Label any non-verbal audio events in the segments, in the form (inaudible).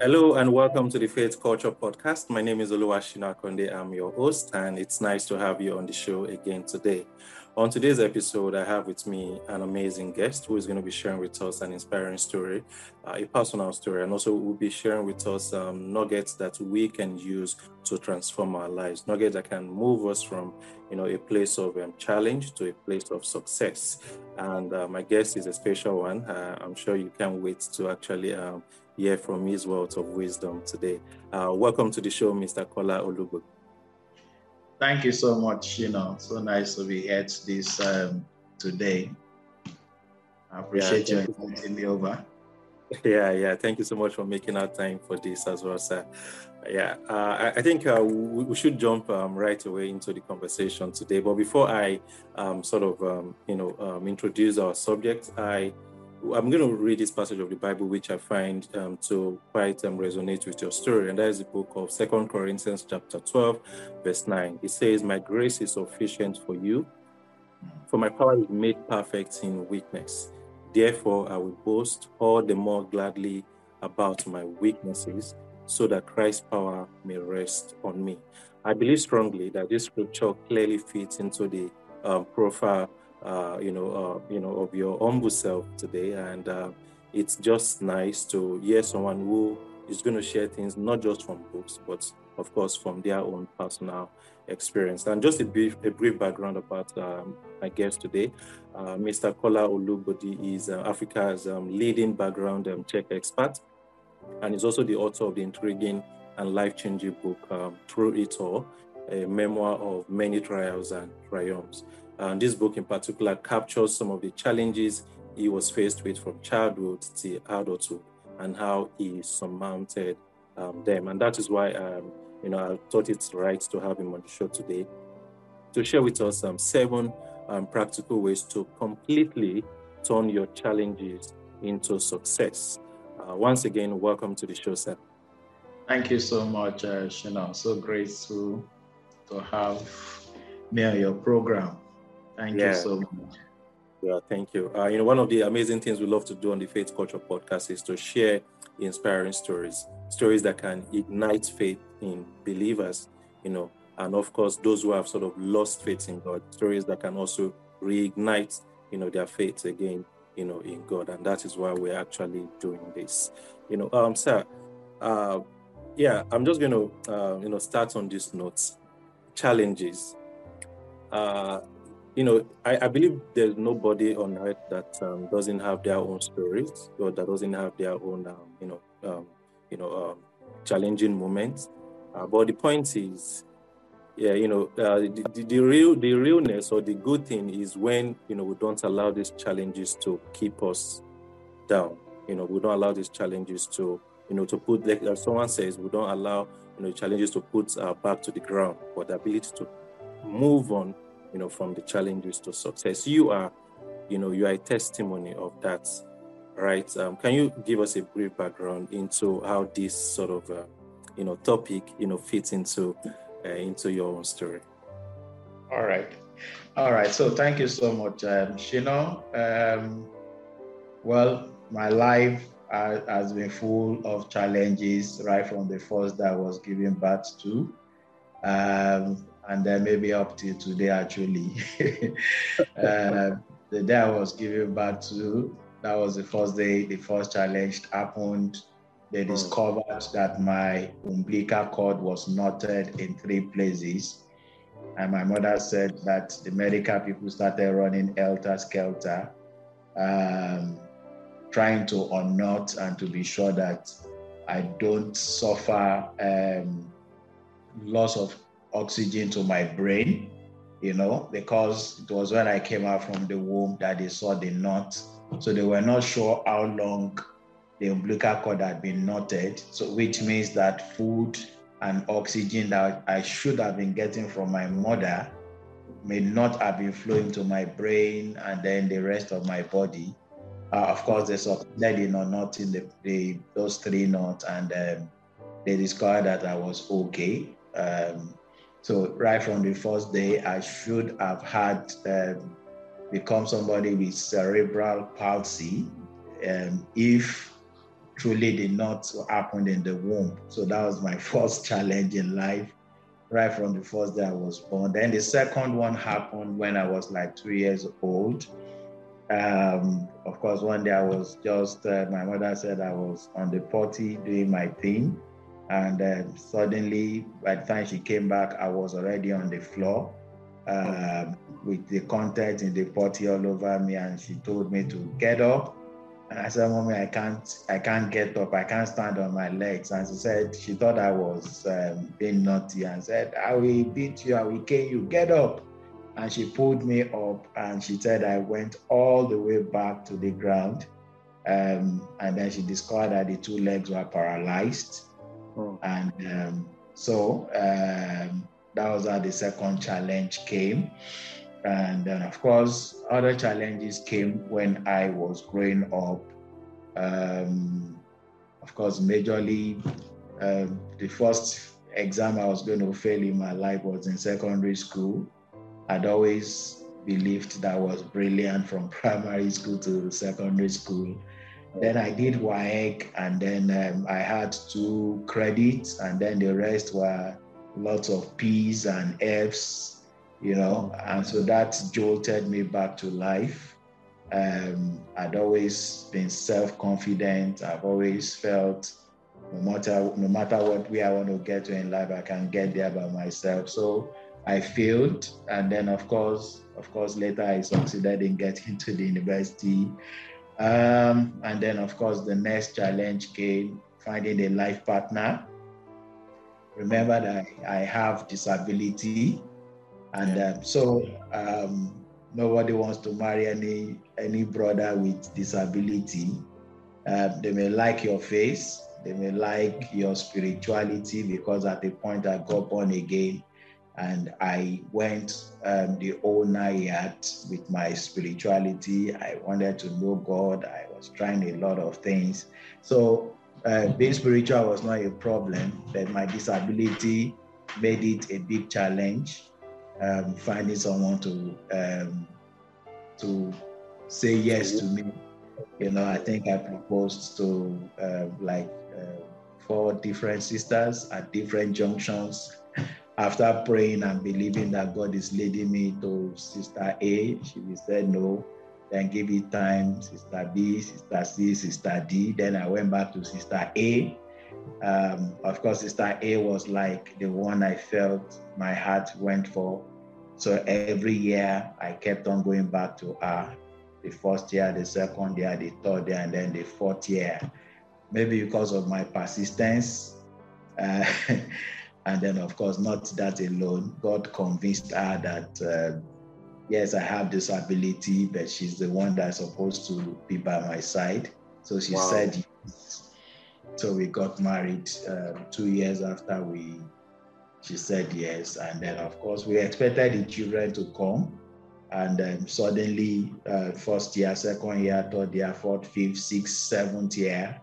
Hello and welcome to the Faith Culture Podcast. My name is Oluwashina Konde. I'm your host, and it's nice to have you on the show again today. On today's episode, I have with me an amazing guest who is going to be sharing with us an inspiring story, uh, a personal story, and also will be sharing with us um, nuggets that we can use to transform our lives, nuggets that can move us from, you know, a place of um, challenge to a place of success. And uh, my guest is a special one. Uh, I'm sure you can't wait to actually um, hear from his words of wisdom today. Uh, welcome to the show, Mr. Kola Olugbodi. Thank you so much. You know, so nice to be here to this um, today. I appreciate yeah, you inviting me over. (laughs) Yeah, yeah. Thank you so much for making our time for this as well, sir. Yeah, uh, I, think uh, we, we, should jump um, right away into the conversation today. But before I um, sort of, um, you know, um, introduce our subject, I I'm going to read this passage of the Bible, which I find um, to quite um, resonate with your story, and that is the book of Second Corinthians, chapter 12, verse 9. It says, "My grace is sufficient for you, for my power is made perfect in weakness. Therefore, I will boast all the more gladly about my weaknesses, so that Christ's power may rest on me." I believe strongly that this scripture clearly fits into the um, profile uh, you know, uh, you know, of your humble self today, and uh, it's just nice to hear someone who is going to share things not just from books, but of course from their own personal experience. And just a brief, a brief background about um, my guest today, uh, Mr. Kola Olugbodi is uh, Africa's um, leading background um, check expert, and is also the author of the intriguing and life-changing book um, Through It All, a memoir of many trials and triumphs. And this book in particular captures some of the challenges he was faced with from childhood to adulthood and how he surmounted um, them. And that is why, um, you know, I thought it's right to have him on the show today to share with us um, seven um, practical ways to completely turn your challenges into success. Uh, once again, welcome to the show, sir. Thank you so much, uh, Shina. So grateful to have me your program. Thank yeah. you so much. Yeah, thank you. Uh, you know, one of the amazing things we love to do on the Faith Culture podcast is to share inspiring stories, stories that can ignite faith in believers, you know, and of course, those who have sort of lost faith in God, stories that can also reignite, you know, their faith again, you know, in God. And that is why we're actually doing this. You know, um, sir, uh, yeah, I'm just going to, uh, you know, start on these notes. Challenges. Uh, you know, I, I, believe there's nobody on earth that um, doesn't have their own stories or that doesn't have their own, um, you know, um, you know, um, challenging moments. Uh, but the point is, yeah, you know, uh, the, the, the, real, the realness or the good thing is when you know we don't allow these challenges to keep us down. You know, we don't allow these challenges to, you know, to put like, like someone says, we don't allow you know challenges to put our back to the ground, but the ability to move on you know, from the challenges to success. You are, you know, you are a testimony of that, right? Um, can you give us a brief background into how this sort of, uh, you know, topic, you know, fits into uh, into your own story? All right, all right. So thank you so much, um, Shino. Um, well, my life has been full of challenges right from the first that I was giving birth to. Um, and then maybe up to today actually. (laughs) uh, the day I was giving birth to, that was the first day, the first challenge happened. They hmm. discovered that my umbilical cord was knotted in three places. And my mother said that the medical people started running helter skelter, um, trying to unknot and to be sure that I don't suffer um, loss of oxygen to my brain, you know, because it was when I came out from the womb that they saw the knot. So they were not sure how long the umbilical cord had been knotted. So which means that food and oxygen that I should have been getting from my mother may not have been flowing to my brain and then the rest of my body. Uh, of course, they succeeded in unknotting the, the, those three knots and um, they discovered that I was okay. Um, so right from the first day, I should have had um, become somebody with cerebral palsy um, if truly did not happen in the womb. So that was my (laughs) first challenge in life, right from the first day I was born. Then the second one happened when I was like two years old. Um, of course, one day I was just, uh, my mother said I was on the potty doing my thing. And uh, suddenly, by the time she came back, I was already on the floor um, with the contents in the potty all over me. And she told me to get up. And I said, "Mommy, I can't, I can't get up. I can't stand on my legs." And she said she thought I was um, being naughty and said, "I will beat you. I will kill you. Get up." And she pulled me up, and she said I went all the way back to the ground. Um, and then she discovered that the two legs were paralyzed. And um, so um, that was how the second challenge came. And then, of course, other challenges came when I was growing up. Um, of course, majorly, um, the first exam I was going to fail in my life was in secondary school. I'd always believed that I was brilliant from (laughs) primary school to secondary school. Then I did WAEC, and then um, I had two credits, and then the rest were lots of P's and F's you know, and so that jolted me back to life. Um, I'd always been self-confident. I've always felt no matter no matter what way I want to get to in life, I can get there by myself. So I failed, and then of course, of course, later I succeeded in getting (laughs) to the university. Um, and then of course, the next challenge came finding a life partner. Remember that I have disability and yeah. um, so um, nobody wants to marry any any brother with disability. Um, they may like your face, they may like your spirituality because at the point I got born again and I went um, the whole night with my spirituality. I wanted to know God. I was trying a lot of things. So uh, being spiritual was not a problem, but my disability made it a big challenge um, finding someone to um, to say yes to me. You know, I think I proposed to uh, like uh, four different sisters at different junctions. After praying and believing that God is leading me to Sister A, she said no. Then give it time, Sister B, Sister C, Sister D. Then I went back to Sister A um, of course, Sister A was like the one I felt my heart went for. So every year I kept on going back to her. The first year, the second year, the third year, and then the fourth year. Maybe because of my persistence. Uh, (laughs) and then, of course, not that alone. God convinced her that, uh, yes, I have this ability, but she's the one that's supposed to be by my side. So she wow. said yes. So we got married um, two years after we, she said yes. And then, of course, we expected the children to come. And then suddenly, uh, first year, second year, third year, fourth, fifth, sixth, seventh year,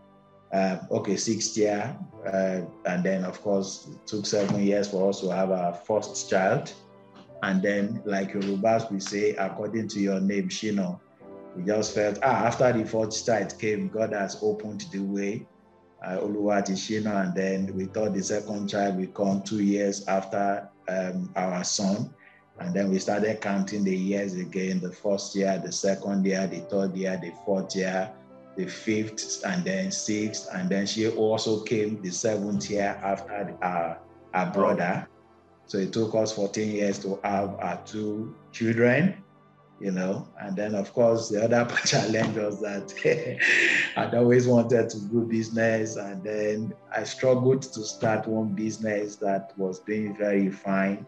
uh, okay, sixth year. Uh, and then, of course, it took seven years for us to have our first child. And then, like Yorubas, we say, according to your name, Shino, we just felt, ah, after the fourth child came, God has opened the way uh, Oluwatishina, and then we thought the second child would come two years after um, our son. And then we started counting the years again the first year, the second year, the third year, the fourth year, the fifth, and then sixth. And then she also came the seventh year after our, our brother. So it took us 14 years to have our two children you know. And then, of course, the other (laughs) challenge was that (laughs) I'd always wanted to do business, and then I struggled to start one business that was doing very fine.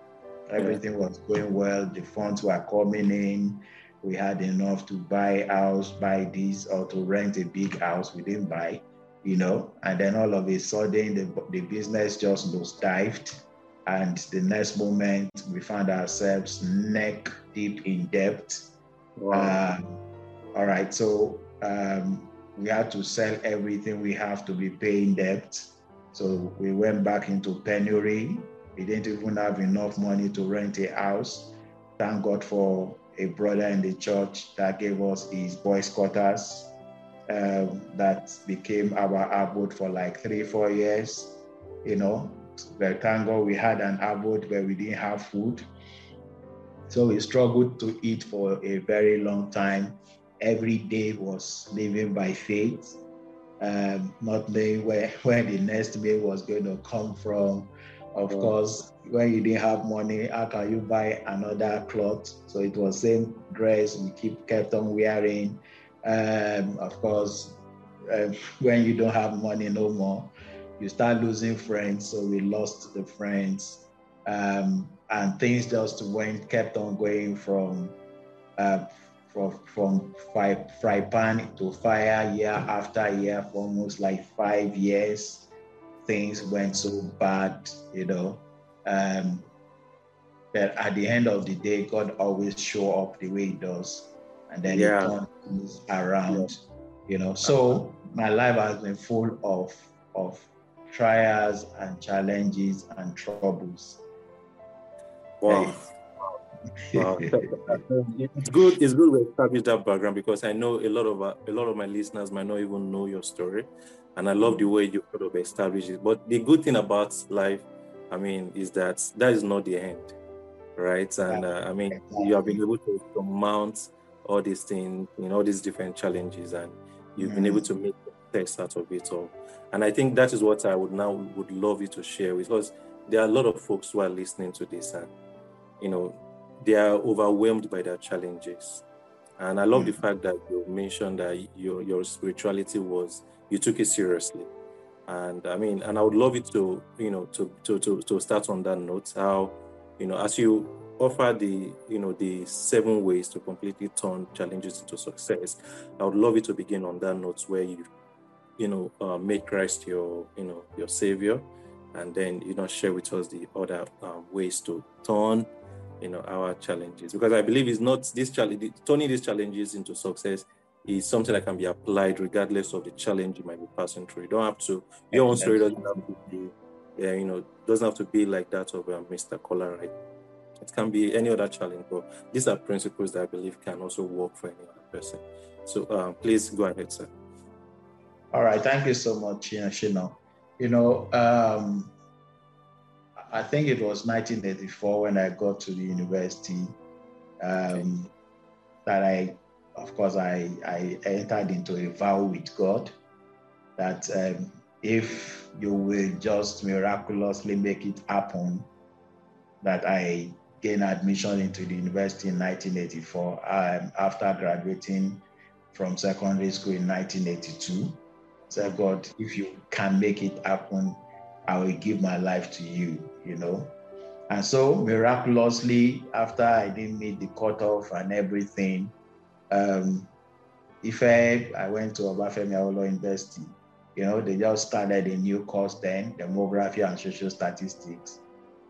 Everything was going well. The funds were coming in. We had enough to buy a house, buy this, or to rent a big house. We didn't buy, you know. And then all of a sudden, the, the business just nosedived and the next moment, we found ourselves neck deep in debt. Wow. Uh, all right, so um, we had to sell everything we have to be paying debt. So we went back into penury. We didn't even have enough money to rent a house. Thank God for a brother in the church that gave us his boys' quarters. um, that became our abode for like three, four years. You know, thank God we had an abode where we didn't have food. So we struggled to eat for a very long time. Every day was living by faith, um, not knowing where, (laughs) where the next meal was going to come from. Of course, when you didn't have money, how can you buy another cloth? So it was same dress we keep kept on wearing. Um, of course, uh, (laughs) when you don't have money no more, you start losing friends. So we lost the friends. Um, and things just went kept on going from uh, from from fry, fry pan to fire year after year for almost like five years. Things went so bad, you know. Um, but at the end of the day, God always show up the way He does, and then yeah. He turns things around, you know. So my life has been full of of trials and challenges and troubles Wow. wow. (laughs) it's good. It's good we established that background because I know a lot of uh, a lot of my listeners might not even know your story, and I love the way you sort of establish it. But the good thing about life, I mean, is that that is not the end, right? And uh, I mean, you have been able to surmount all these things, you know, all these different challenges, and you've mm-hmm. been able to make the out of it all. And I think that is what I would now would love you to share because there are a lot of folks who are listening to this and you know, they are overwhelmed by their challenges. And I love mm the fact that you mentioned that your, your spirituality was, you took it seriously. And I mean, and I would love it to, you know, to, to, to, to start on that note, how, you know, as you offer the, you know, the seven ways to completely turn challenges into success, I would love you to begin on that note where you, you know, uh, make Christ your, you know, your savior, and then, you know, share with us the other um, ways to turn you know our challenges because i believe it's not this challenge turning these challenges into success is something that can be applied regardless of the challenge you might be passing through. You don't have to your own story doesn't have to be yeah, you know doesn't have to be like that of uh, mr Kola right? It can be any other challenge but these are principles that i believe can also work for any other person. So um, please go ahead sir. All right thank you so much Shino. you know um, I think it was 1984 when I got to the university um, that I, of course, I, I entered into a vow with God that um, if you will just miraculously make it happen, that I gain admission into the university in 1984 um, after graduating from secondary school in 1982. Said, God, if you can make it happen, I will give my life to you, you know. And so miraculously, after I didn't meet the cutoff and everything, um, if I, I went to Obafemi Awolowo University, you know, they just started a new course then, demography and social statistics.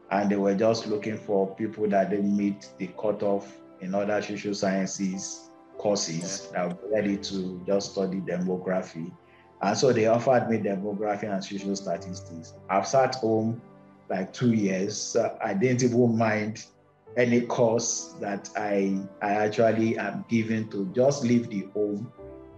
And they were just looking for people that didn't meet the cutoff in other social sciences courses that were ready to just study demography. And so they offered me demography and social statistics. I've sat home like two years. I didn't even mind any course that I, I actually am given to just leave the home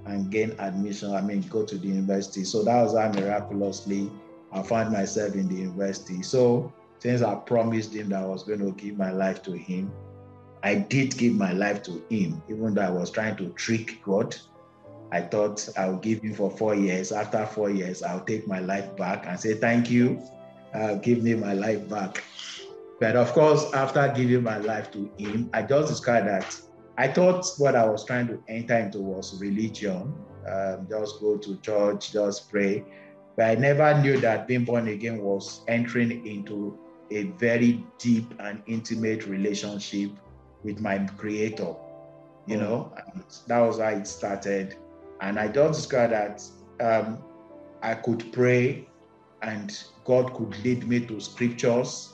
and gain admission. I mean, go to the university. So that was how miraculously I found myself in the university. So since I promised him that I was going to give my life to him, I did give my life to him, even though I was trying to trick God I thought I'll give him for four years. After four years, I'll take my life back and say, Thank you. Uh, give me my life back. But of course, after giving my life to him, I just discovered that I thought what I was trying to enter into was religion. Um, just go to church, just pray. But I never knew that being born again was entering into a very deep and intimate relationship with my creator. You mm. know, and that was how it started. And I just discovered that um, I could pray and God could lead me to scriptures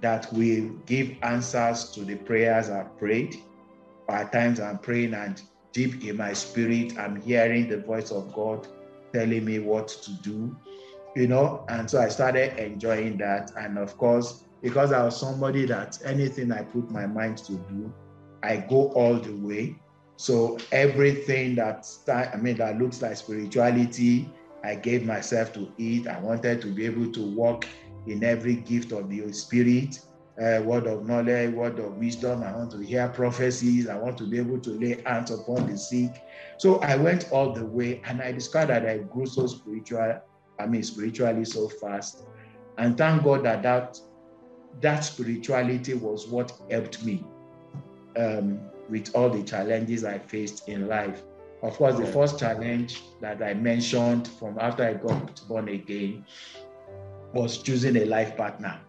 that will give answers to the prayers I've prayed. At times I'm praying and deep in my spirit, I'm hearing the voice of God telling me what to do, you know. And so I started enjoying that. And of course, because I was somebody that anything I put my mind to do, I go all the way So everything that I mean that looks like spirituality, I gave myself to it. I wanted to be able to walk in every gift of the Spirit, uh, word of knowledge, word of wisdom. I want to hear prophecies. I want to be able to lay hands upon the sick. So I went all the way, and I discovered that I grew so spiritual. I mean, spiritually so fast, and thank God that that that spirituality was what helped me um, with all the challenges I faced in life. Of course, the first challenge that I mentioned from after I got born again was choosing a life partner.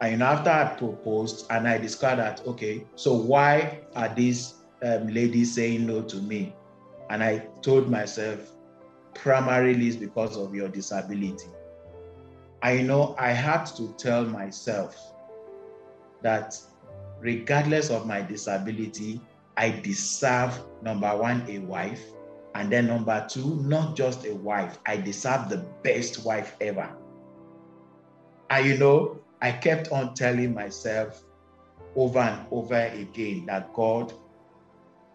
And after I proposed and I discovered that, okay, so why are these um, ladies saying no to me? And I told myself, primarily is because of your disability. I know I had to tell myself that regardless of my disability, I deserve number one, a wife, and then number two, not just a wife, I deserve the best wife ever. And you know, I kept on telling myself over and over again that God,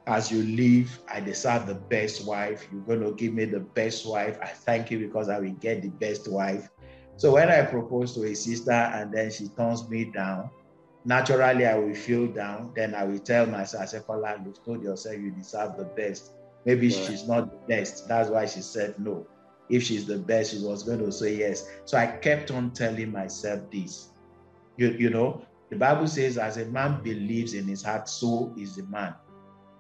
as you live, I deserve the best wife. You're going to give me the best wife. I thank you because I will get the best wife. So when I propose to a sister and then she turns me down, naturally I will feel down. Then I will tell myself, I say, you've told yourself you deserve the best. Maybe she's not the best. That's why she said no. If she's the best, she was going to say yes. So I kept on telling myself this. You, you know, the Bible says, as a man believes in his heart, so is the man.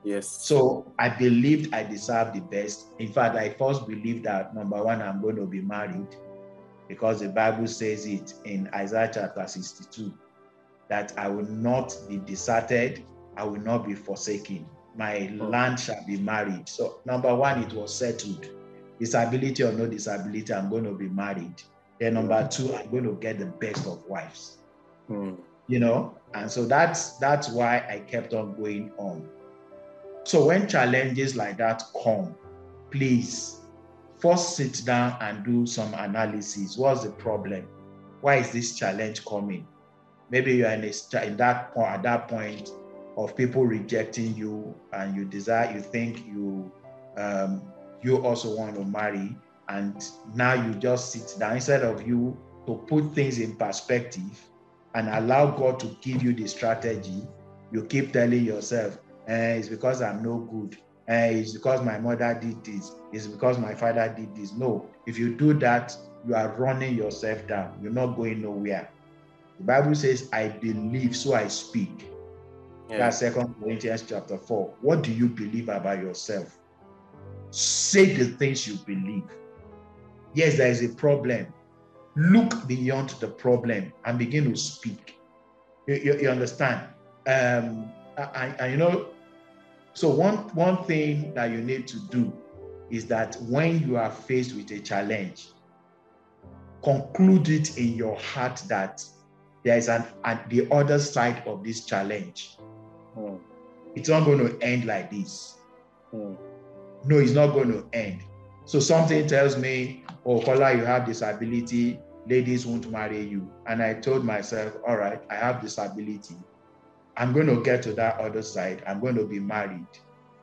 Yes. So I believed I deserved the best. In fact, I first believed that number one, I'm going to be married because the Bible says it in Isaiah chapter 62 that I will not be deserted, I will not be forsaken. My oh. land shall be married. So, number one, it was settled. Disability or no disability, I'm going to be married. Then, number two, I'm going to get the best of wives. Mm. You know, and so that's that's why I kept on going on. So when challenges like that come, please first sit down and do some analysis. What's the problem? Why is this challenge coming? maybe you are in, a, in that point at that point of people rejecting you and you desire you think you um, you also want to marry and now you just sit down instead of you to put things in perspective and allow god to give you the strategy you keep telling yourself eh, it's because i'm no good eh, it's because my mother did this it's because my father did this no if you do that you are running yourself down you're not going nowhere the Bible says, I believe, so I speak. Yeah. That's Second Corinthians chapter 4. What do you believe about yourself? Say the things you believe. Yes, there is a problem. Look beyond the problem and begin to speak. You, you, you understand? Um, and, you know, so one, one thing that you need to do is that when you are faced with a challenge, conclude it in your heart that there is an at the other side of this challenge. Hmm. It's not going to end like this. Hmm. No, it's not going to end. So something tells me, oh, Kola, you have disability, ladies won't marry you. And I told myself, all right, I have disability. I'm going to get to that other side. I'm going to be married.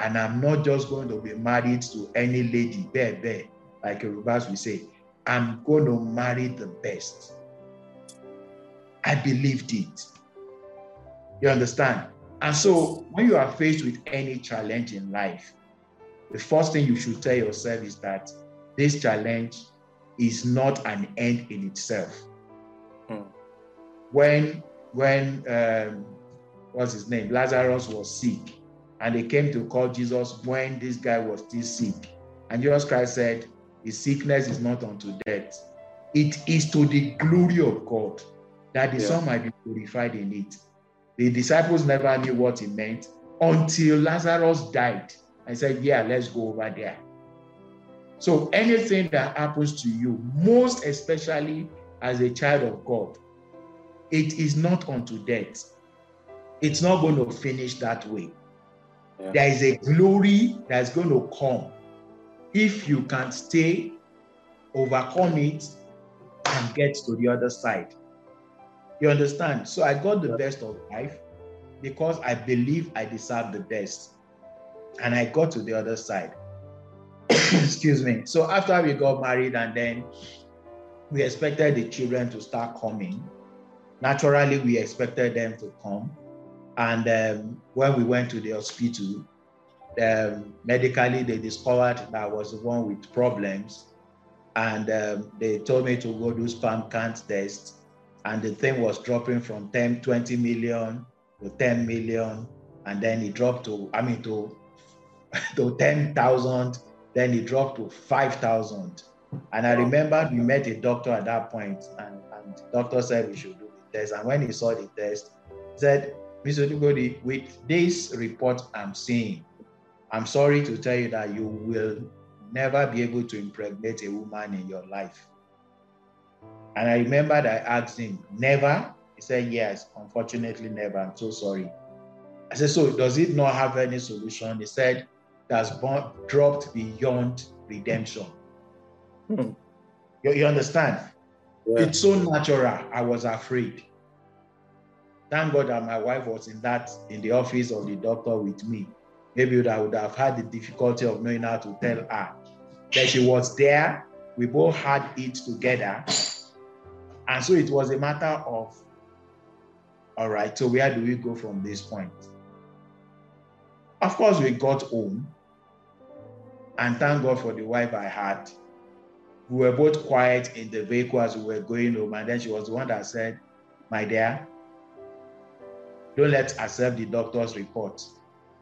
And I'm not just going to be married to any lady, bear, bear, like Yorubas we say. I'm going to marry the best. I believed it. You understand? And so when you are faced with any challenge in life, the first thing you should tell yourself is that this challenge is not an end in itself. Hmm. When when um, what's his name? Lazarus was sick, and they came to call Jesus when this guy was still sick. And Jesus Christ said, His sickness is not unto death, it is to the glory of God that the yeah. Son might be glorified in it. The disciples never knew what he meant until Lazarus died and said, Yeah, let's go over there. So anything that happens to you, most especially as a child of God, it is not unto death. It's not going to finish that way. Yeah. There is a glory that's going to come if you can stay, overcome it, and get to the other side. You understand? So I got the best of life because I believe I deserve the best. And I got to the other side. (coughs) Excuse me. So after we got married and then we expected the children to start coming. Naturally, we expected them to come. And um, when we went to the hospital, um, medically they discovered that I was the one with problems. And um, they told me to go do sperm count test. And the thing was dropping from 10, 20 million to 10 million. And then it dropped to, I mean, to, to 10,000. Then it dropped to 5,000. And I remember we met a doctor at that point, and, and the doctor said we should do the test. And when he saw the test, he said, Mr. Olugbodi, with this report I'm seeing, I'm sorry to tell you that you will never be able to impregnate a woman in your life. And I remember that I asked him, Never? He said, Yes, unfortunately, never. I'm so sorry. I said, So does it not have any solution? He said, That's dropped beyond redemption. Hmm. You, you, understand? Yeah. It's so natural. I was afraid. Thank God that my wife was in that in the office of the doctor with me. Maybe I would have had the difficulty of knowing how to tell her that she was there. We both had it together. And so it was a matter of, all right, so where do we go from this point? Of course, we got home. And thank God for the wife I had we were both quiet in the vehicle as we were going home. And then she was the one that said, My dear, don't let's accept the doctor's report.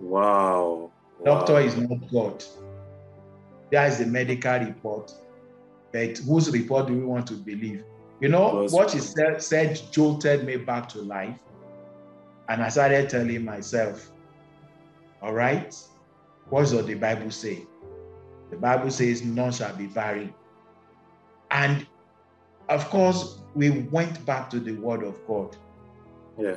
Wow. Doctor is not God. That is the medical report. But whose report do we want to believe? You know, what she said, said jolted me back to life. And I started telling myself, all right, what does the Bible say? The Bible says, none shall be barren and of course, we went back to the word of God. Yeah.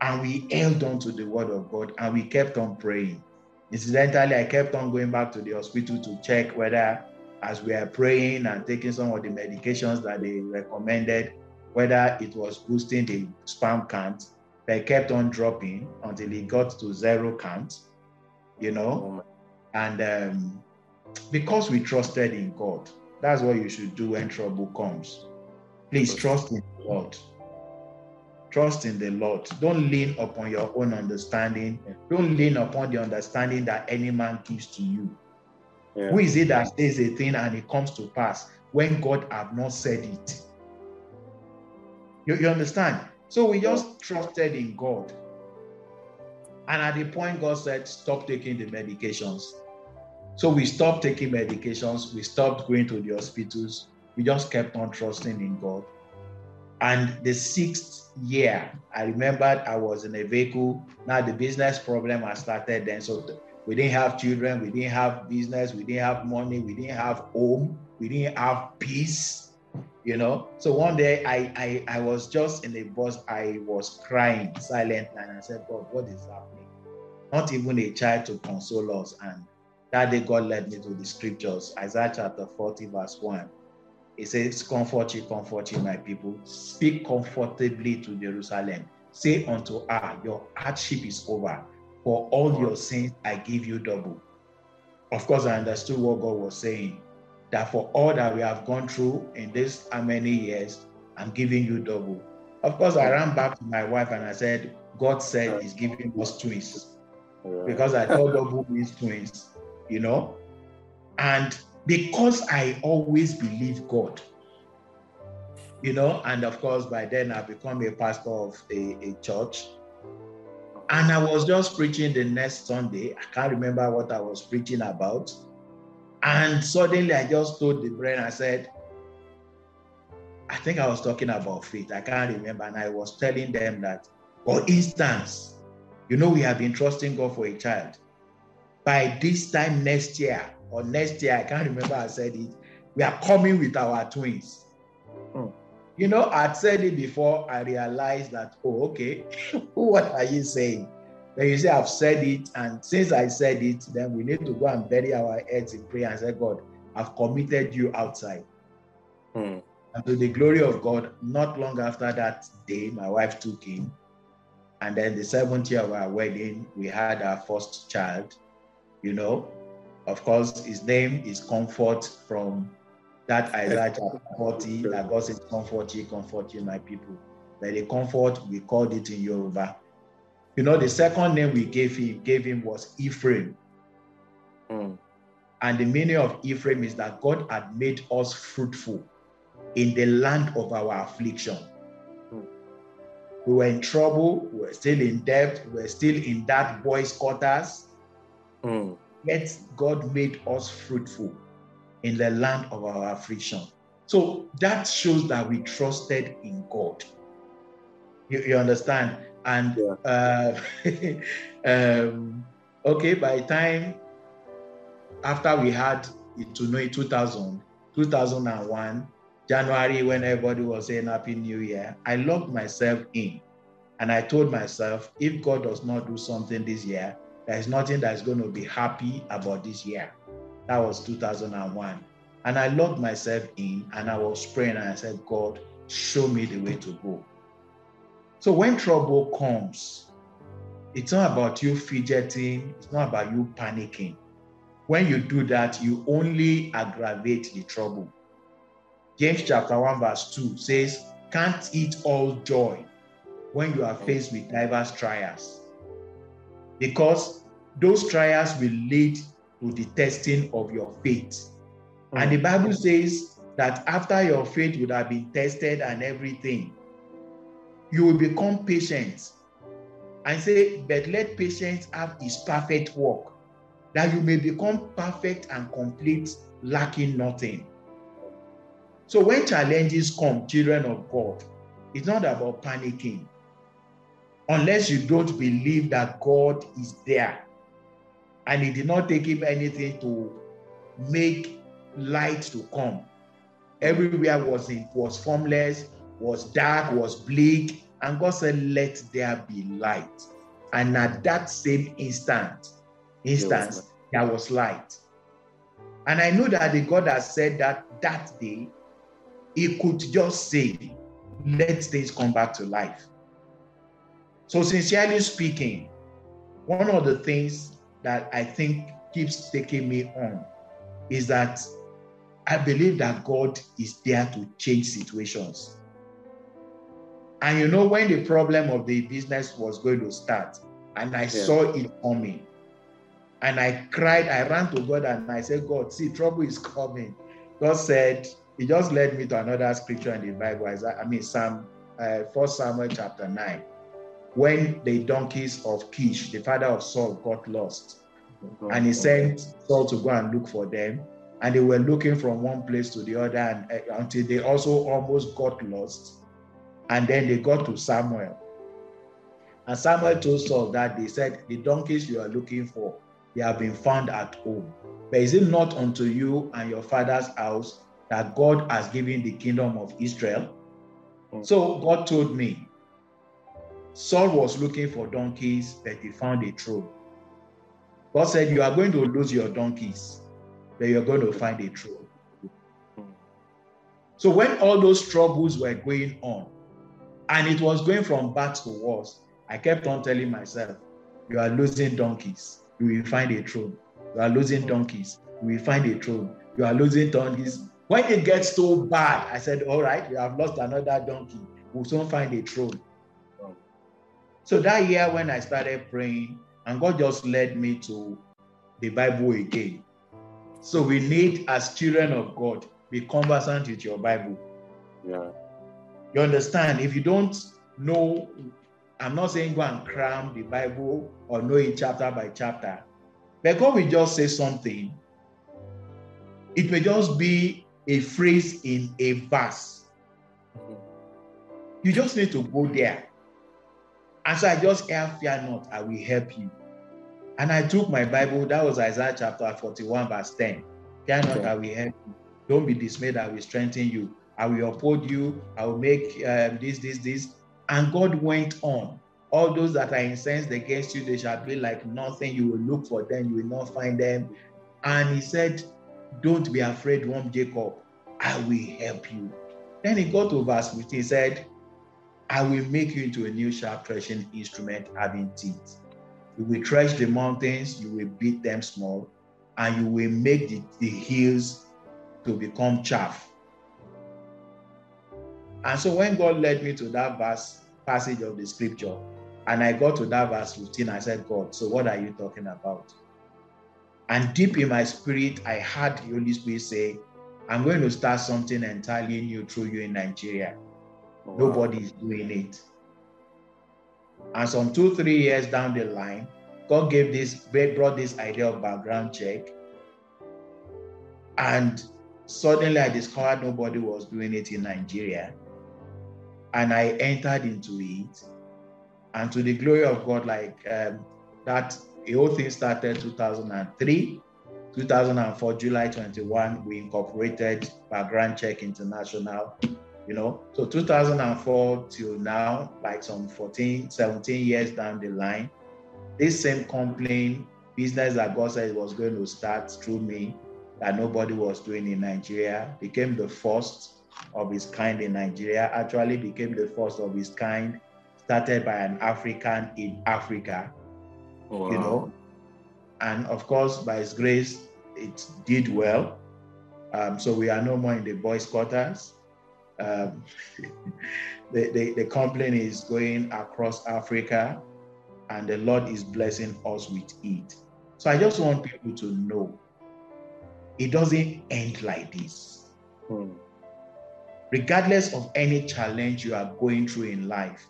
And we held on to the word of God and we kept on praying. Incidentally, I kept on going back to the hospital to check whether, as we are praying and taking some of the medications that they recommended, whether it was boosting the sperm count. They kept on dropping until it got to zero count, you know. Oh and um, because we trusted in God, that's what you should do when trouble comes. Please trust in the Lord. Trust in the Lord. Don't lean upon your own understanding. Don't lean upon the understanding that any man gives to you. Yeah. Who is it that says a thing and it comes to pass when God have not said it? You, you understand? So we just trusted in God. And at the point God said, stop taking the medications, so we stopped taking medications, we stopped going to the hospitals, we just kept on trusting in God. And the sixth year, I remembered I was in a vehicle. Now the business problem has started then. So we didn't have children, we didn't have business, we didn't have money, we didn't have home, we didn't have peace, you know. So one day I I, I was just in a bus, I was crying silently, and I said, God, what is happening? Not even a child to console us. And that day, God led me to the scriptures, Isaiah chapter 40, verse 1. It says, Comfort ye, comfort ye, my people. Speak comfortably to Jerusalem. Say unto her, Your hardship is over. For all your sins, I give you double. Of course, I understood what God was saying. That for all that we have gone through in this how many years, I'm giving you double. Of course, I ran back to my wife and I said, God said He's giving us twins. Because I thought double means twins you know. And because I always believe God, you know, and of course, by then I become a pastor of a, a church. And I was just preaching the next Sunday. I can't remember what I was preaching about. And suddenly I just told the brain, I said, I think I was talking about faith. I can't remember. And I was telling them that, for instance, you know, we have been trusting God for a child by this time next year or next year, I can't remember I said it, we are coming with our twins. Hmm. You know, I'd said it before, I realized that, oh, okay, (laughs) what are you saying? Then you say, I've said it, and since I said it, then we need to go and bury our heads in prayer and say, God, I've committed you outside. Hmm. And to the glory of God, not long after that day, my wife took him. And then the seventh year of our wedding, we had our first child. You know, of course, his name is comfort from that Isaiah chapter 40 that God says, Comfort ye, comfort ye, my people. But the comfort, we called it in Yoruba. You know, the second name we gave him, gave him was Ephraim. Mm. And the meaning of Ephraim is that God had made us fruitful in the land of our affliction. Mm. We were in trouble, we were still in debt, we were still in that boys' quarters. Mm. Yet God made us fruitful in the land of our affliction. So that shows that we trusted in God. You, you understand? And yeah. uh, (laughs) um, okay, by time after we had to know in 2000, 2001, January, when everybody was saying Happy New Year, I locked myself in and I told myself, if God does not do something this year, there is nothing that's going to be happy about this year. That was 2001. And I locked myself in and I was praying and I said, God, show me the way to go. So when trouble comes, it's not about you fidgeting, it's not about you panicking. When you do that, you only aggravate the trouble. James chapter 1, verse 2 says, Can't eat all joy when you are faced with diverse trials. Because those trials will lead to the testing of your faith. And the mm. Bible says that after your faith would have been tested and everything, you will become patient. And say, but let patience have its perfect work, that you may become perfect and complete, lacking nothing. So when challenges come, children of God, it's not about panicking. Unless you don't believe that God is there. And it did not take him anything to make light to come. Everywhere was in, was formless, was dark, was bleak, and God said, "Let there be light." And at that same instant, instance, there was light. And I know that the God has said that that day, He could just say, "Let things come back to life." So, sincerely speaking, one of the things that I think keeps taking me on is that I believe that God is there to change situations. And you know, when the problem of the business was going to start, and I yeah. saw it coming, and I cried, I ran to God and I said, God, see, trouble is coming. God said, He just led me to another scripture in the Bible, I mean, Psalm, uh, 1 Samuel chapter 9, when the donkeys of Kish, the father of Saul, got lost. And he sent Saul to go and look for them and they were looking from one place to the other and, uh, until they also almost got lost. And then they got to Samuel. And Samuel told Saul that they said, The donkeys you are looking for, they have been found at home. But is it not unto you and your father's house that God has given the kingdom of Israel? So God told me, Saul was looking for donkeys, but he found a throne. God said, You are going to lose your donkeys but you're going to find a throne. So when all those troubles were going on, and it was going from bad to worse, I kept on telling myself, you are losing donkeys, you will find a throne. You are losing donkeys, you will find a throne. You are losing donkeys. When it gets so bad, I said, all right, we have lost another donkey. We'll soon find a throne. So that year when I started praying, and God just led me to the Bible again. So we need, as children of God, be conversant with your Bible. Yeah. You understand? If you don't know, I'm not saying go and cram the Bible or know it chapter by chapter. But God will just say something. It may just be a phrase in a verse. Mm-hmm. You just need to go there. And so I just hear, fear not, I will help you. And I took my Bible, that was Isaiah chapter 41, verse 10. Fear not, I will help you. Don't be dismayed, I will strengthen you. I will uphold you. I will make um, this, this, this. And God went on. All those that are incensed against you, they shall be like nothing. You will look for them, you will not find them. And he said, Don't be afraid, one Jacob. I will help you. Then he got to verse 15. He said, I will make you into a new sharp threshing instrument having teeth. You will trash the mountains, you will beat them small, and you will make the, the hills to become chaff. And so when God led me to that verse, passage of the scripture, and I got to that verse 15, I said, God, so what are you talking about? And deep in my spirit, I heard the Holy Spirit say, I'm going to start something entirely new through you in Nigeria. Oh. Nobody is doing it. And some two, three years down the line, God gave this, brought this idea of background check. And suddenly I discovered nobody was doing it in Nigeria. And I entered into it. And to the glory of God, like um, that, the whole thing started 2003. 2004, July 21, we incorporated Background Check International you know? So 2004 till now like some 14 17 years down the line this same complaint business that god said was going to start through me that nobody was doing in nigeria became the first of its kind in nigeria actually became the first of its kind started by an african in africa. Wow. you know? And of course by his grace it did well. Um, so we are no more in the boys quarters um, the, the, the complaint is going across Africa, and the Lord is blessing us with it. So I just want people to know it doesn't end like this. Hmm. Regardless of any challenge you are going through in life,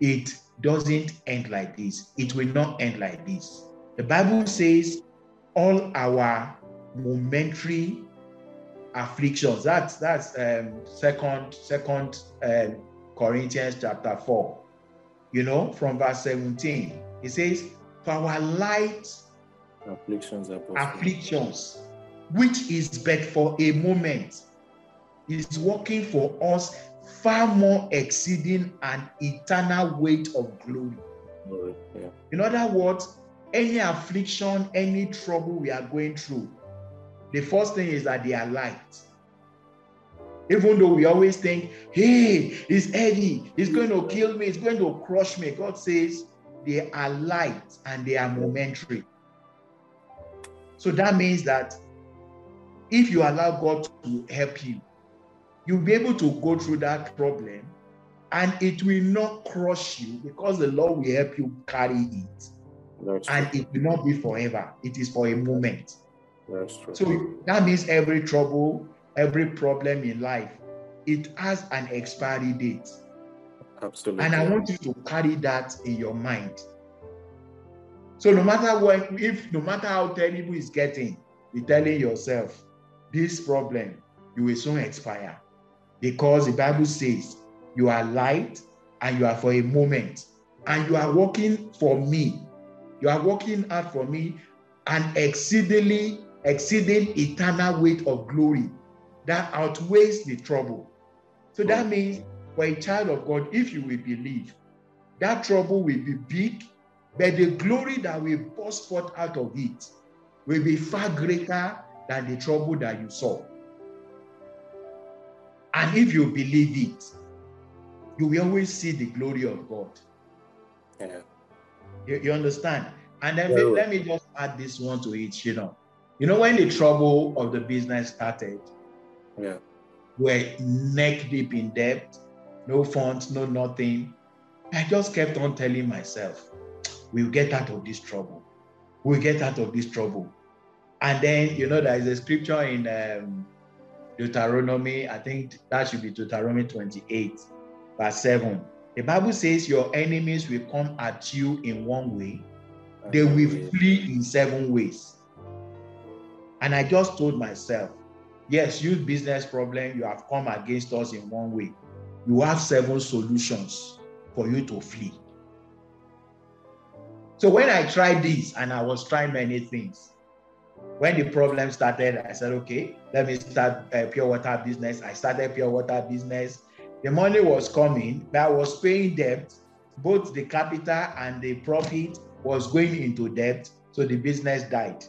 it doesn't end like this. It will not end like this. The Bible says all our momentary afflictions. That's that's um, second second um, Corinthians chapter four. You know, from verse seventeen, it says, "For our light afflictions, afflictions, which is but for a moment, is working for us far more exceeding an eternal weight of glory." Yeah. In other words, any affliction, any trouble we are going through, the first thing is that they are light. Even though we always think, hey, it's heavy, it's going to kill me, it's going to crush me. God says they are light and they are momentary. So that means that if you allow God to help you, you'll be able to go through that problem and it will not crush you because the Lord will help you carry it. That's and true. it will not be forever, it is for a moment. That's true. So that means every trouble, every problem in life, it has an expiry date. Absolutely. And I want you to carry that in your mind. So no matter what, if no matter how terrible it's getting, you're telling yourself, this problem, you will soon expire. Because the Bible says you are light and you are for a moment. And you are working for me. You are working hard for me and exceedingly exceeding eternal weight of glory that outweighs the trouble. So that means for a child of God, if you will believe, that trouble will be big, but the glory that will burst forth out of it will be far greater than the trouble that you saw. And if you believe it, you will always see the glory of God. Yeah. You, you understand? And then yeah. let me just add this one to it, you know. You know, when the trouble of the business started, yeah, we're neck deep in debt, no funds, no nothing. I just kept on telling myself, we'll get out of this trouble. We'll get out of this trouble. And then, you know, there is a scripture in um, Deuteronomy, I think that should be Deuteronomy 28, verse 7. The Bible says, Your enemies will come at you in one way, they will flee in seven ways. And I just told myself, yes, you business problem, you have come against us in one way. You have seven solutions for you to flee. So when I tried this, and I was trying many things, when the problem started, I said, okay, let me start a pure water business. I started pure water business. The money was coming, but I was paying debt. Both the capital and the profit was going into debt. So the business died.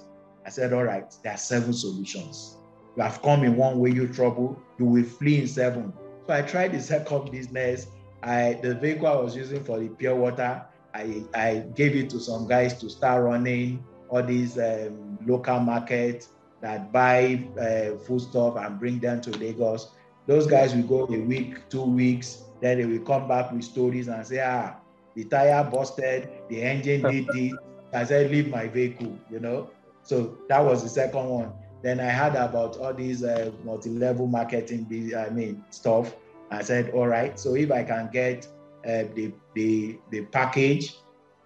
I said, All right, there are seven solutions. You have come in one way, you trouble, you will flee in seven. So I tried the second business. I the vehicle I was using for the pure water, I, I gave it to some guys to start running all these um, local markets that buy uh, foodstuff and bring them to Lagos. Those guys will go a week, two weeks, then they will come back with stories and say, ah, the tire busted, the engine did this. I said, leave my vehicle, you know. So that was the second one. Then I heard about all these uh, multi-level marketing, I mean, stuff. I said, all right. So if I can get uh, the the the package,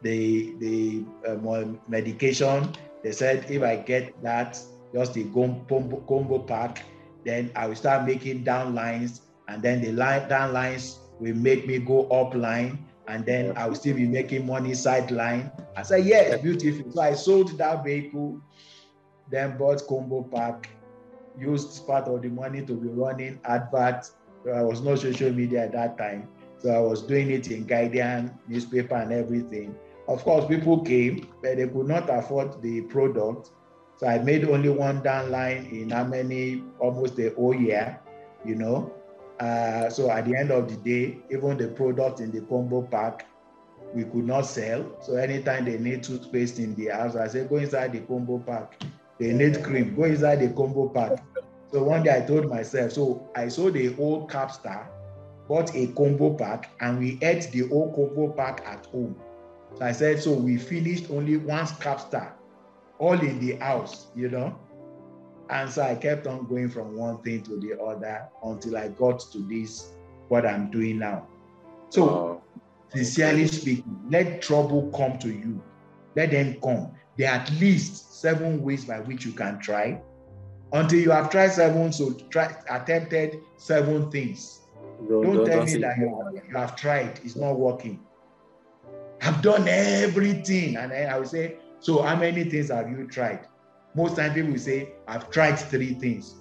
the the uh, medication, they said if I get that, just the combo, combo pack, then I will start making down lines, and then the line down lines will make me go up line, and then I will still be making money sideline. I said, yes, beautiful. So I sold that vehicle, then bought combo pack, used part of the money to be running adverts. I was no social media at that time. So I was doing it in Guardian newspaper and everything. Of course, people came, but they could not afford the product. So I made only one down line in how many, almost the whole year, you know. Uh, so at the end of the day, even the product in the combo pack, we could not sell. So anytime they need toothpaste in the house, I say, go inside the combo pack. They need cream, go inside the combo pack. So one day I told myself, so I saw the whole Capstar, bought a combo pack, and we ate the whole combo pack at home. So I said, so we finished only one Capstar, all in the house, you know. And so I kept on going from one thing to the other until I got to this, what I'm doing now. So, sincerely speaking, let trouble come to you. Let them come. There are at least seven ways by which you can try. Until you have tried seven, so try attempted seven things. Don't, don't tell don't me that you have, you have tried, it's not working. I've done everything. And then I will say, So how many things have you tried? Most times people say, I've tried three things.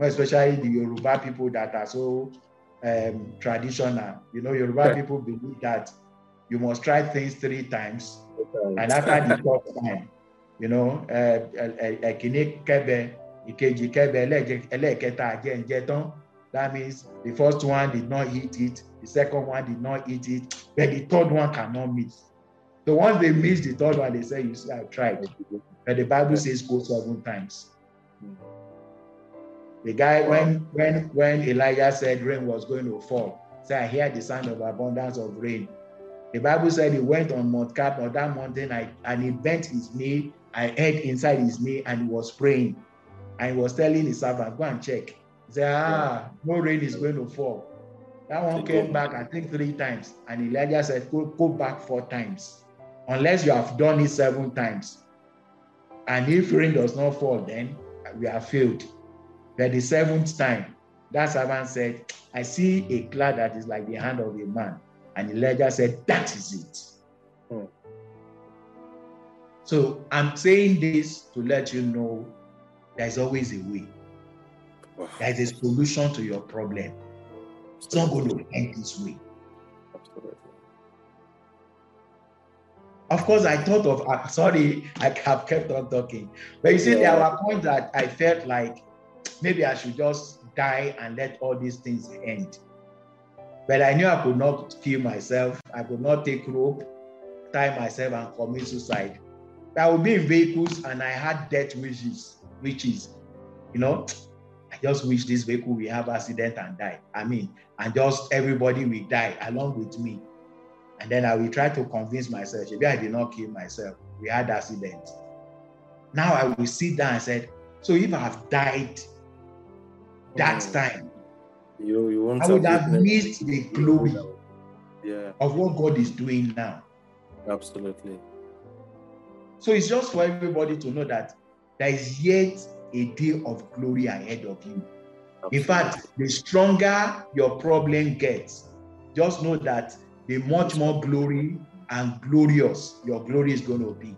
Especially the Yoruba people that are so um, traditional. You know, Yoruba people believe that you must try things three times. And after the fourth time, you know, ẹ̀kíní kẹ́bẹ̀, ìkejì kẹ́bẹ̀, ẹlẹ́ẹ̀kẹta jẹ́ ǹjẹ́ tán. That means the first one did not eat it, the second one did not eat it, but the third one cannot miss. So once they miss the third one, they say, You see, I tried. But the Bible says go seven times. The guy, when when when Elijah said rain was going to fall, said, I hear the sound of abundance of rain. The Bible said he went on Mount Cap on that mountain I, and he bent his knee. I heard inside his knee and he was praying. And he was telling his servant, Go and check. He said, Ah, no rain is going to fall. That one came back, I think, three times. And Elijah said, Go, go back four times. Unless you have done it seven times. And if rain does not fall, then we are failed. But the seventh time, that servant said, I see a cloud that is like the hand of a man. And Elijah said, That is it. Hmm. So I'm saying this to let you know there's always a way. There's a solution to your problem. It's not going to end this way. Of course, I thought of, uh, sorry, I have kept on talking. But you see, yeah. there were points that I felt like maybe I should just die and let all these things end. But I knew I could not kill myself. I could not take rope, tie myself, and commit suicide. I would be in vehicles and I had death wishes, wishes. You know, I just wish this vehicle will have accident and die. I mean, and just everybody will die along with me. And then I will try to convince myself, maybe I did not kill myself. We had accident. Now I will sit down and said, so if I have died that mm. time, you, you I would have missed the glory yeah. of what God is doing now. Absolutely. So it's just for everybody to know that there is yet a day of glory ahead of you. Absolutely. In fact, the stronger your problem gets, just know that the much more glory and glorious your glory is going to be.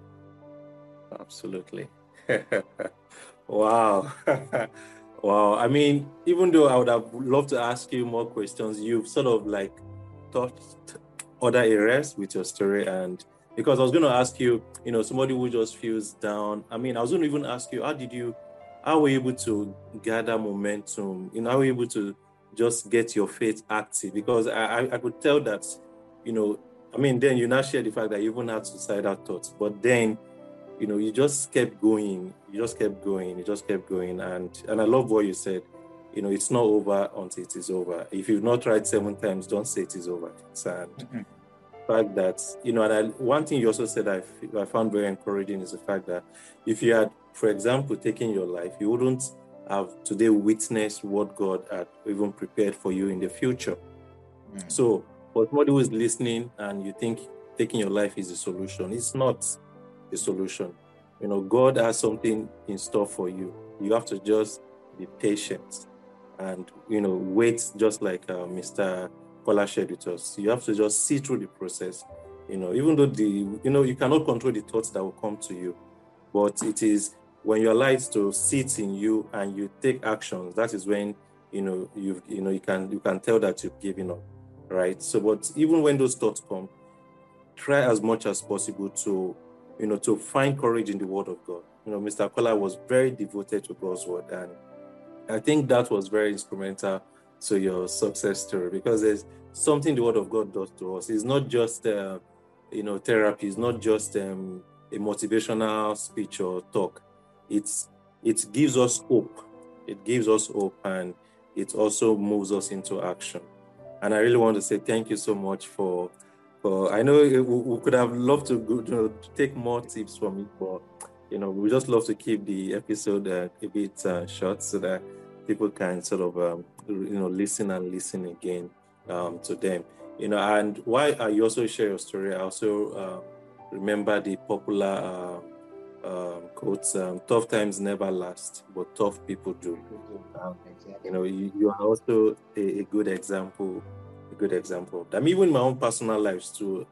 Absolutely. (laughs) wow. (laughs) wow. I mean, even though I would have loved to ask you more questions, you've sort of like touched other areas with your story. And because I was going to ask you, you know, somebody who just feels down. I mean, I was going to even ask you, how did you, how were you able to gather momentum? You know, how were you able to just get your faith active? Because I, I, I could tell that you know, I mean, then you now share the fact that you even had suicidal thoughts, but then, you know, you just kept going. You just kept going. You just kept going, and and I love what you said. You know, it's not over until it is over. If you've not tried seven times, don't say it is over. And mm-hmm. fact that you know, and I, one thing you also said I, I found very encouraging is the fact that if you had, for example, taken your life, you wouldn't have today witnessed what God had even prepared for you in the future. Mm. So, for somebody who is listening and you think taking your life is the solution, it's not the solution. You know, God has something in store for you. You have to just be patient and, you know, wait just like uh, Mr. Kola shared with us. You have to just see through the process. You know, even though the, you know, you cannot control the thoughts that will come to you, but it is when you allow it to sit in you and you take actions, that is when you know you you know you can you can tell that you've given up, right? So, but even when those thoughts come, try as much as possible to you know to find courage in the Word of God. You know, Mr. Kola was very devoted to God's Word, and I think that was very instrumental to your success story because there's something the Word of God does to us. It's not just uh, you know therapy. It's not just um, a motivational speech or talk it's it gives us hope. It gives us hope and it also moves us into action. And I really want to say thank you so much for for I know we, could have loved to, go, you to take more tips from it, but you know we just love to keep the episode uh, a bit uh, short so that people can sort of um, you know listen and listen again um, to them. You know, and why I also share your story, I also uh, remember the popular uh, um, quotes um, tough times never last but tough people do. You know you, you are also a, a, good example a good example that. I mean even my own personal lives too.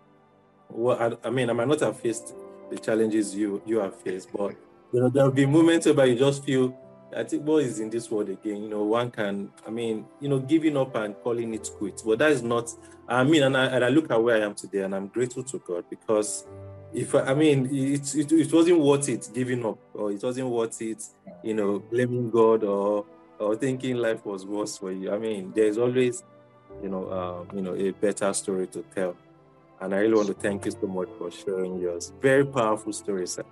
Well I, I, mean i might not have faced the challenges you you have faced but you know there'll be moments where you just feel I think what is in this world again, you know, one can, I mean, you know, giving up and calling it quits. But that is not, I mean, and I, and I look at where I am today and I'm grateful to God because if I mean it, it, it wasn't worth it giving up or it wasn't worth it, you know, blaming God or or thinking life was worse for you. I mean, there's always, you know, um, you know, a better story to tell. And I really want to thank you so much for sharing yours. Very powerful story, sir.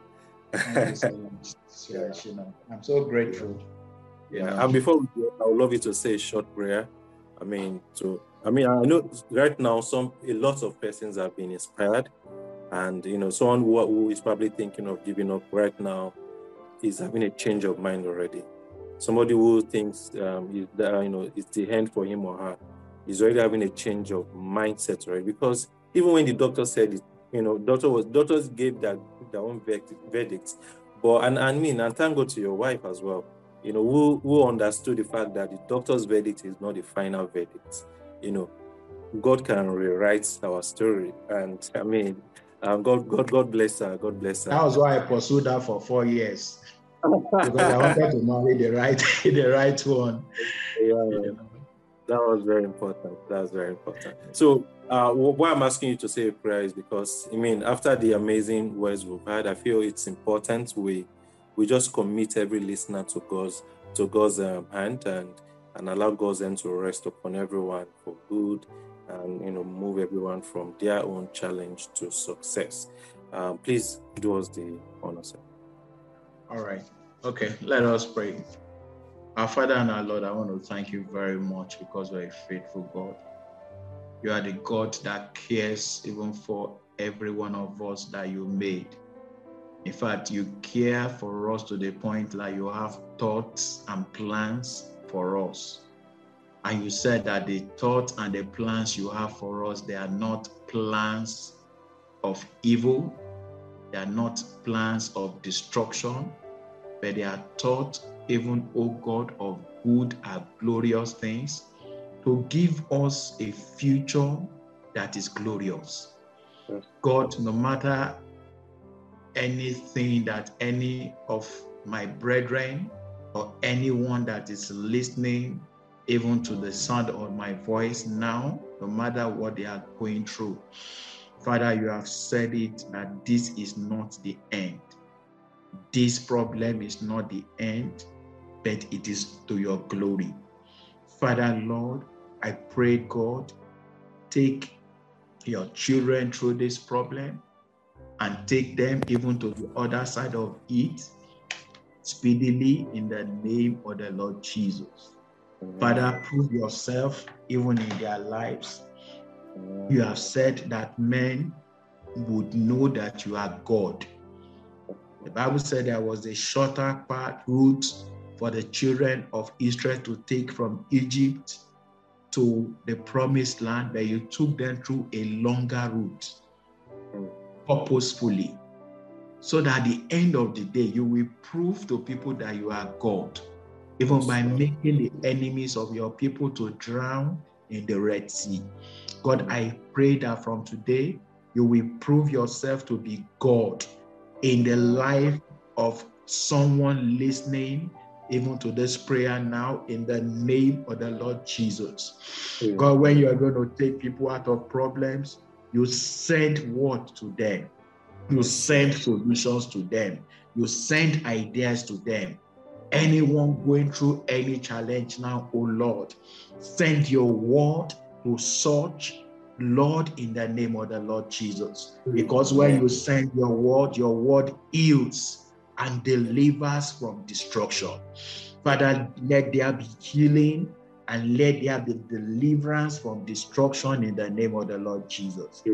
so yeah. I'm so grateful. Yeah. And before we go, I would love you to say a short prayer. I mean, to I mean, I know right now some a lot of persons have been inspired and you know, someone who, who is probably thinking of giving up right now is having a change of mind already. Somebody who thinks um, is that, you know it's the end for him or her is already having a change of mindset, right? Because even when the doctor said it, you know, doctor was doctors gave that their own verdict, but and, and I mean, and thank God to your wife as well, you know, who who understood the fact that the doctor's verdict is not the final verdict. You know, God can rewrite our story, and I mean, um, God, God, God bless her. God bless her. That was why I pursued her for four years because I wanted to marry the right, (laughs) the right one. Yeah, yeah. that was very important. That was very important. So, uh, why I'm asking you to say a prayer is because I mean, after the amazing words we've had, I feel it's important we we just commit every listener to God's to God's um, hand and and allow God's hand to rest upon everyone for good and you know move everyone from their own challenge to success. Um, please do us the honor, sir. All right. Okay. Let us pray. Our Father and our Lord, I want to thank you very much because you're a faithful God. You are the God that cares even for every one of us that you made. In fact, you care for us to the point that you have thoughts and plans for us. And you said that the thoughts and the plans you have for us, they are not plans of evil, they are not plans of destruction, but they are thoughts, even, O God, of good and glorious things to give us a future that is glorious. God, no matter anything that any of my brethren or anyone that is listening even to the sound of my voice now, no matter what they are going through. Father, you have said it that this is not the end. This problem is not the end, but it is to your glory. Father, Lord, I pray, God, take your children through this problem and take them even to the other side of it speedily in the name of the Lord Jesus. Father, prove yourself even in their lives. You have said that men would know that you are God. The Bible said there was a shorter path route for the children of Israel to take from Egypt to the promised land, but you took them through a longer route purposefully. So that at the end of the day, you will prove to people that you are God, even by making the enemies of your people to drown in the Red Sea. God, I pray that from today, you will prove yourself to be God in the life of someone listening even to this prayer now in the name of the Lord Jesus. Yeah. God, when you are going to take people out of problems, you send word to them. You send solutions to them. You send ideas to them. Anyone going through any challenge now, oh Lord, send your word to such, Lord, in the name of the Lord Jesus. Because when you send your word, your word heals and delivers from destruction. Father, let there be healing and let there be deliverance from destruction in the name of the Lord Jesus.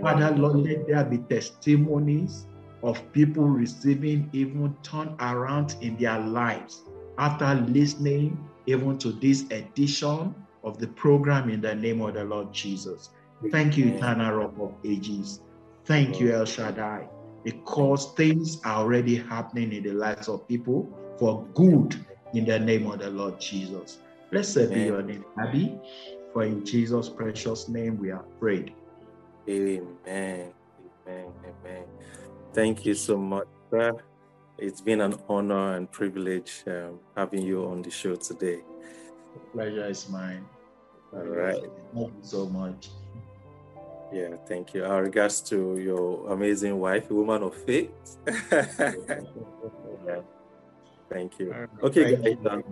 Father, Lord, let there be testimonies of people receiving even turn around in their lives after listening even to this edition of the program in the name of the Lord Jesus. Thank you, eternal rock of ages. Thank you, El Shaddai because things are already happening in the lives of people for good in the name of the Lord Jesus. Blessed be your name, Abba. For in Jesus' precious name we are prayed. Amen. Amen. Amen. Thank you so much, sir. It's been an honor and privilege um, having you on the show today. The pleasure is mine. All right. Thank you so much. Yeah, thank you. Our regards to your amazing wife, woman of faith. yeah. (laughs) Thank you. Okay, guys. Um,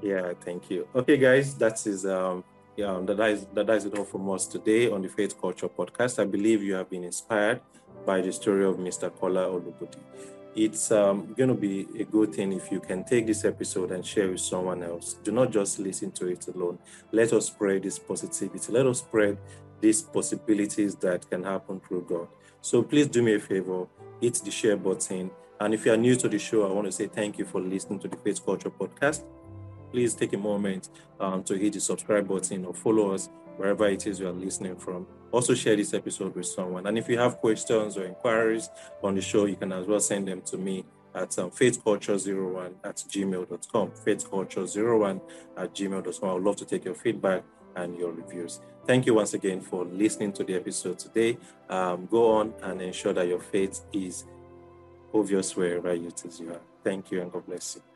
yeah, thank you. Okay, guys, that is um yeah, that is that is it all from us today on the Faith Culture Podcast. I believe you have been inspired by the story of Mr. Kola Olugbodi. It's um, going to be a good thing if you can take this episode and share with someone else. Do not just listen to it alone. Let us spread this positivity. Let us spread these possibilities that can happen through God. So please do me a favor, hit the share button. And if you are new to the show, I want to say thank you for listening to the Faith Culture Podcast. Please take a moment um, to hit the subscribe button or follow us wherever it is you are listening from. Also, share this episode with someone. And if you have questions or inquiries on the show, you can as well send them to me at um, faithculture01 at gmail.com. Faithculture01 at gmail.com. I would love to take your feedback and your reviews. Thank you once again for listening to the episode today. Um, go on and ensure that your faith is obvious wherever it is you are. Thank you and God bless you.